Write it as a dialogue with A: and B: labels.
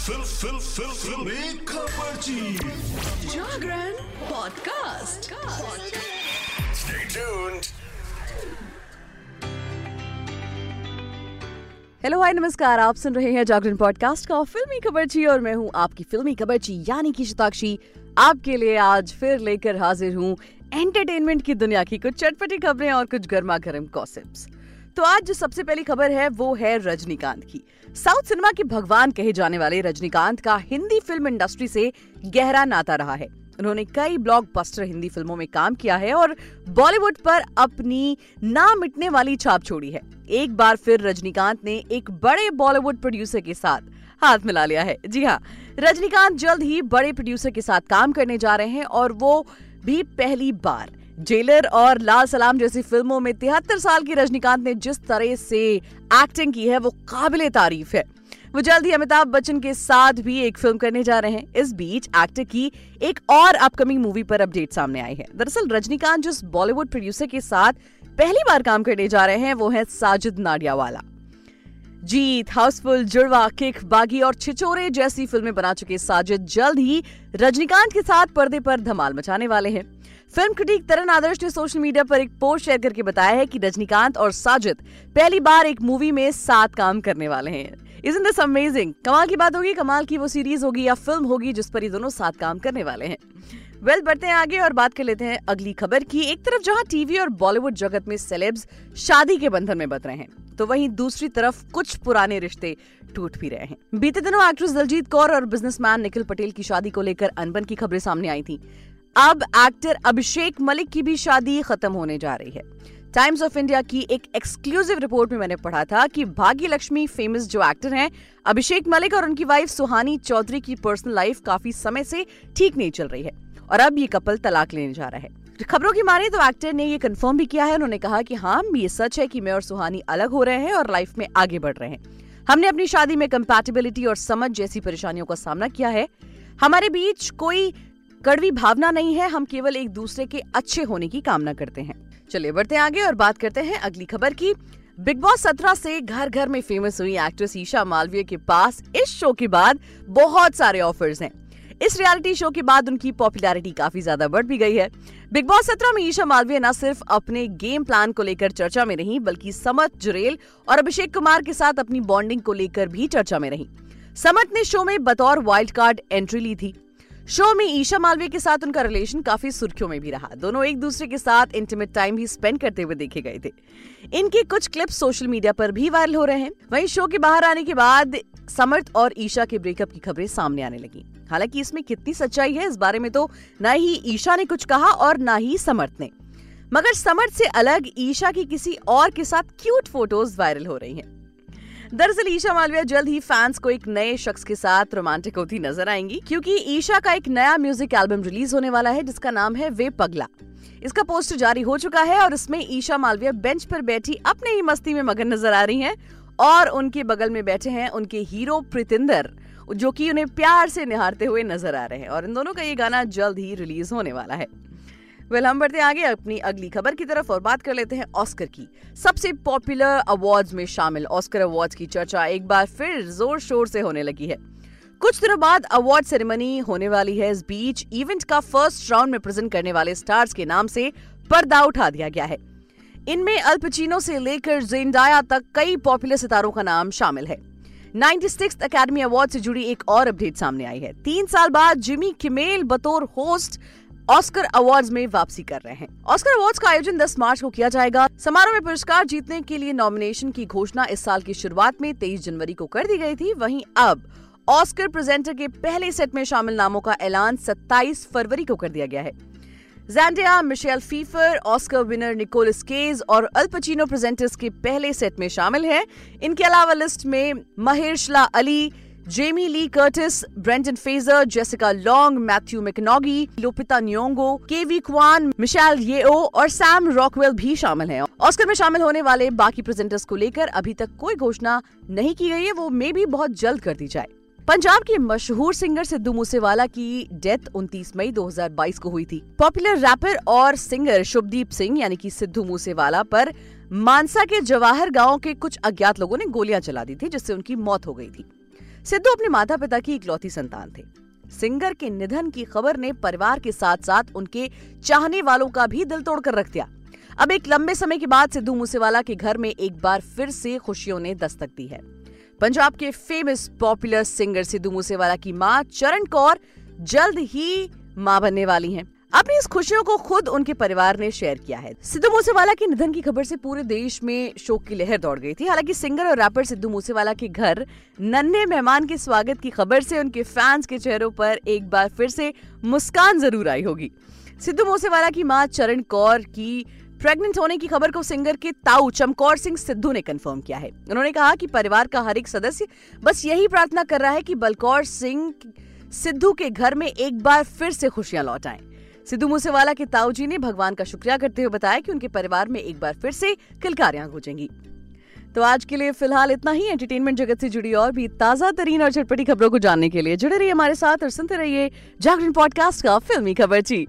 A: Fill फिल फिल फिल। खबरची
B: Jagran podcast.
A: Stay tuned.
C: Hello hi नमस्कार। आप सुन रहे हैं जागरण पॉडकास्ट का फिल्मी खबरची और मैं हूँ आपकी फिल्मी खबरची यानी कि शताक्षी। आपके लिए आज फिर लेकर हाजिर हूँ एंटरटेनमेंट की दुनिया की कुछ चटपटी खबरें और कुछ गर्मा गर्म गॉसिप्स तो आज जो सबसे पहली खबर है, वो है रजनीकांत की। साउथ सिनेमा के भगवान कहे जाने वाले रजनीकांत का हिंदी फ़िल्म इंडस्ट्री से गहरा नाता रहा है। उन्होंने कई ब्लॉकबस्टर हिंदी फ़िल्मों में काम किया है और बॉलीवुड पर अपनी ना मिटने वाली छाप छोड़ी है। एक बार फिर रजनीकांत ने एक बड़े बॉलीवुड प्रोड्यूसर के साथ हाथ मिला लिया है। जी हाँ रजनीकांत जल्द ही बड़े प्रोड्यूसर के साथ काम करने जा रहे हैं और वो भी पहली बार। जेलर और लाल सलाम जैसी फ़िल्मों में तिहत्तर साल की रजनीकांत ने जिस तरह से एक्टिंग की है, वो काबिल तारीफ़ है। वो जल्द ही अमिताभ बच्चन के साथ भी एक फ़िल्म करने जा रहे हैं। इस बीच एक्टर की एक और अपकमिंग मूवी पर अपडेट सामने आई है। दरअसल रजनीकांत जिस बॉलीवुड प्रोड्यूसर के साथ पहली बार काम करने जा रहे हैं, वो है साजिद नाडियावाला। जीत, हाउसफुल, जुड़वा, किक, बागी और छिचोरे जैसी फ़िल्में बना चुके साजिद जल्द ही रजनीकांत के साथ पर्दे पर धमाल मचाने वाले हैं। फ़िल्म क्रिटिक तरन आदर्श ने सोशल मीडिया पर एक पोस्ट शेयर करके बताया है कि रजनीकांत और साजिद पहली बार एक मूवी में साथ काम करने वाले हैं। इजन दिस अमेजिंग कमाल की बात होगी कमाल की वो सीरीज़ होगी या फ़िल्म होगी जिस पर ये दोनों साथ काम करने वाले हैं। वेल well, बढ़ते हैं आगे और बात कर लेते हैं अगली खबर की। एक तरफ़ जहाँ टीवी और बॉलीवुड जगत में सेलेब्स शादी के बंधन में बत रहे हैं तो वहीं दूसरी तरफ़ कुछ पुराने रिश्ते टूट भी रहे हैं। बीते दिनों एक्ट्रेस दलजीत कौर और बिजनेसमैन निखिल पटेल की शादी को लेकर अनबन की खबरें सामने आई थी। अब एक्टर अभिषेक मलिक की भी शादी खत्म होने जा रही है। टाइम्स ऑफ़ इंडिया की एक एक्सक्लूसिव रिपोर्ट में मैंने पढ़ा था कि भाग्य लक्ष्मी फ़ेमस जो एक्टर हैं, अभिषेक मलिक और उनकी वाइफ सुहानी चौधरी की पर्सनल लाइफ काफ़ी समय से ठीक नहीं चल रही है और अब ये कपल तलाक लेने जा रहा है। खबरों की माने तो एक्टर ने ये कंफर्म भी किया है, उन्होंने कहा कि हाँ ये सच है कि मैं और सुहानी अलग हो रहे हैं और लाइफ में आगे बढ़ रहे हैं। हमने अपनी शादी में कंपैटिबिलिटी और समझ जैसी परेशानियों का सामना किया है। हमारे बीच कोई कड़वी भावना नहीं है, हम केवल एक दूसरे के अच्छे होने की कामना करते हैं। चलिए बढ़ते आगे और बात करते हैं अगली खबर की। बिग बॉस सत्रह से घर घर में फ़ेमस हुई एक्ट्रेस ईशा मालवीय के पास इस शो के बाद बहुत सारे ऑफर्स हैं। इस रियलिटी शो के बाद उनकी पॉपुलैरिटी काफ़ी ज़्यादा बढ़ भी गई है। बिग बॉस सत्रह में ईशा मालवीय न सिर्फ़ अपने गेम प्लान को लेकर चर्चा में रही, बल्कि समत, जुरेल और अभिषेक कुमार के साथ अपनी बॉन्डिंग को लेकर भी चर्चा में रही। समत ने शो में बतौर वाइल्ड कार्ड एंट्री ली थी। शो में ईशा मालवीय के साथ उनका रिलेशन काफ़ी सुर्खियों में भी रहा। दोनों एक दूसरे के साथ इंटीमेट टाइम भी स्पेंड करते हुए देखे गए थे। इनके कुछ क्लिप्स सोशल मीडिया पर भी वायरल हो रहे हैं। वहीं शो के बाहर आने के बाद समर्थ और ईशा के ब्रेकअप की खबरें सामने आने लगी। हालाँकि इसमें कितनी सच्चाई है, इस बारे में तो न ही ईशा ने कुछ कहा और न ही समर्थ ने। मगर समर्थ से अलग ईशा की किसी और के साथ क्यूट फ़ोटोज़ वायरल हो रही हैं। दरअसल ईशा मालविया जल्द ही फैंस को एक नए शख्स के साथ रोमांटिक होती नज़र आएँगी, क्योंकि ईशा का एक नया म्यूज़िक एल्बम रिलीज़ होने वाला है, जिसका नाम है वे पगला। इसका पोस्टर जारी हो चुका है और इसमें ईशा मालविया बेंच पर बैठी अपने ही मस्ती में मगन नज़र आ रही हैं और उनके बगल में बैठे हैं उनके हीरो प्रीतिंदर, जो कि उन्हें प्यार से निहारते हुए नज़र आ रहे हैं। और इन दोनों का ये गाना जल्द ही रिलीज़ होने वाला है। वेल, हम बढ़ते आगे अपनी अगली खबर की तरफ़ और बात कर लेते हैं ऑस्कर की। सबसे पॉपुलर अवार्ड्स में शामिल, ऑस्कर अवार्ड्स की चर्चा एक बार फिर ज़ोर शोर से होने लगी है। कुछ दिनों बाद अवार्ड सेरेमनी होने वाली है। इस बीच इवेंट का फ़र्स्ट राउंड में प्रेजेंट करने वाले स्टार्स के नाम से पर्दा उठा दिया गया है। इनमें अल्पचिनो से लेकर जेंडाया तक कई पॉपुलर सितारों का नाम शामिल है। 96th अकेडमी अवार्ड से जुड़ी एक और अपडेट सामने आई है। तीन साल बाद जिमी किमेल बतौर होस्ट ऑस्कर अवार्ड्स में वापसी कर रहे हैं। ऑस्कर अवार्ड्स का आयोजन 10 मार्च को किया जाएगा। समारोह में पुरस्कार जीतने के लिए नॉमिनेशन की घोषणा इस साल की शुरुआत में 23 जनवरी को कर दी गई थी। वहीं अब ऑस्कर प्रेजेंटर के पहले सेट में शामिल नामों का ऐलान 27 फरवरी को कर दिया गया है। Zendaya Michelle Pfeiffer Oscar winner Nicolas Cage और अल्पचिनो प्रेजेंटर्स के पहले सेट में शामिल हैं। इनके अलावा लिस्ट में Mahershala Ali Jamie Lee Curtis Brendan Fraser Jessica Lange Matthew McConaughey Lupita Nyong'o Ke Huy Quan Michelle Yeoh और सैम रॉकवेल भी शामिल हैं। ऑस्कर में शामिल होने वाले बाकी प्रेजेंटर्स को लेकर अभी तक कोई घोषणा नहीं की गई है, वो मे भी बहुत जल्द कर दी जाए। पंजाब के मशहूर सिंगर सिद्धू मूसेवाला की डेथ 29 मई 2022 को हुई थी। पॉपुलर रैपर और सिंगर शुभदीप सिंह, यानी कि सिद्धू मूसेवाला पर मानसा के जवाहर गाँव के कुछ अज्ञात लोगों ने गोलियाँ चला दी थी, जिससे उनकी मौत हो गई थी। सिद्धू अपने माता पिता की इकलौती संतान थे। सिंगर के निधन की खबर ने परिवार के साथ साथ उनके चाहने वालों का भी दिल तोड़कर रख दिया। अब एक लंबे समय के बाद सिद्धू मूसेवाला के घर में एक बार फिर से खुशियों ने दस्तक दी है। पंजाब के famous popular singer Sidhu Moosewala की माँ चरण कौर जल्द ही माँ बनने वाली हैं। अपनी इस खुशियों को खुद उनके परिवार ने शेयर किया है। सिद्धू मूसेवाला के निधन की खबर से पूरे देश में शोक की लहर दौड़ गई थी। हालाँकि सिंगर और रैपर सिद्धू मूसेवाला के घर नन्हे मेहमान के स्वागत की खबर से उनके फैंस के चेहरों पर एक बार फिर से मुस्कान ज़रूर आई होगी। सिद्धू मूसेवाला की माँ चरण कौर की प्रेग्नेंट होने की खबर को सिंगर के ताऊ चमकौर सिंह सिद्धू ने कंफर्म किया है। उन्होंने कहा कि परिवार का हर एक सदस्य बस यही प्रार्थना कर रहा है कि बलकौर सिंह सिद्धू के घर में एक बार फिर से खुशियाँ लौट आएँ। सिद्धू मूसेवाला के ताऊ जी ने भगवान का शुक्रिया करते हुए बताया कि उनके परिवार में एक बार फिर से किलकारियाँ गूंजेंगी। तो आज के लिए फ़िलहाल इतना ही। एंटरटेनमेंट जगत से जुड़ी और भी ताज़ा तरीन और चटपटी खबरों को जानने के लिए जुड़े रहिए हमारे साथ और सुनते रहिए जागरण पॉडकास्ट का फिल्मी खबर जी।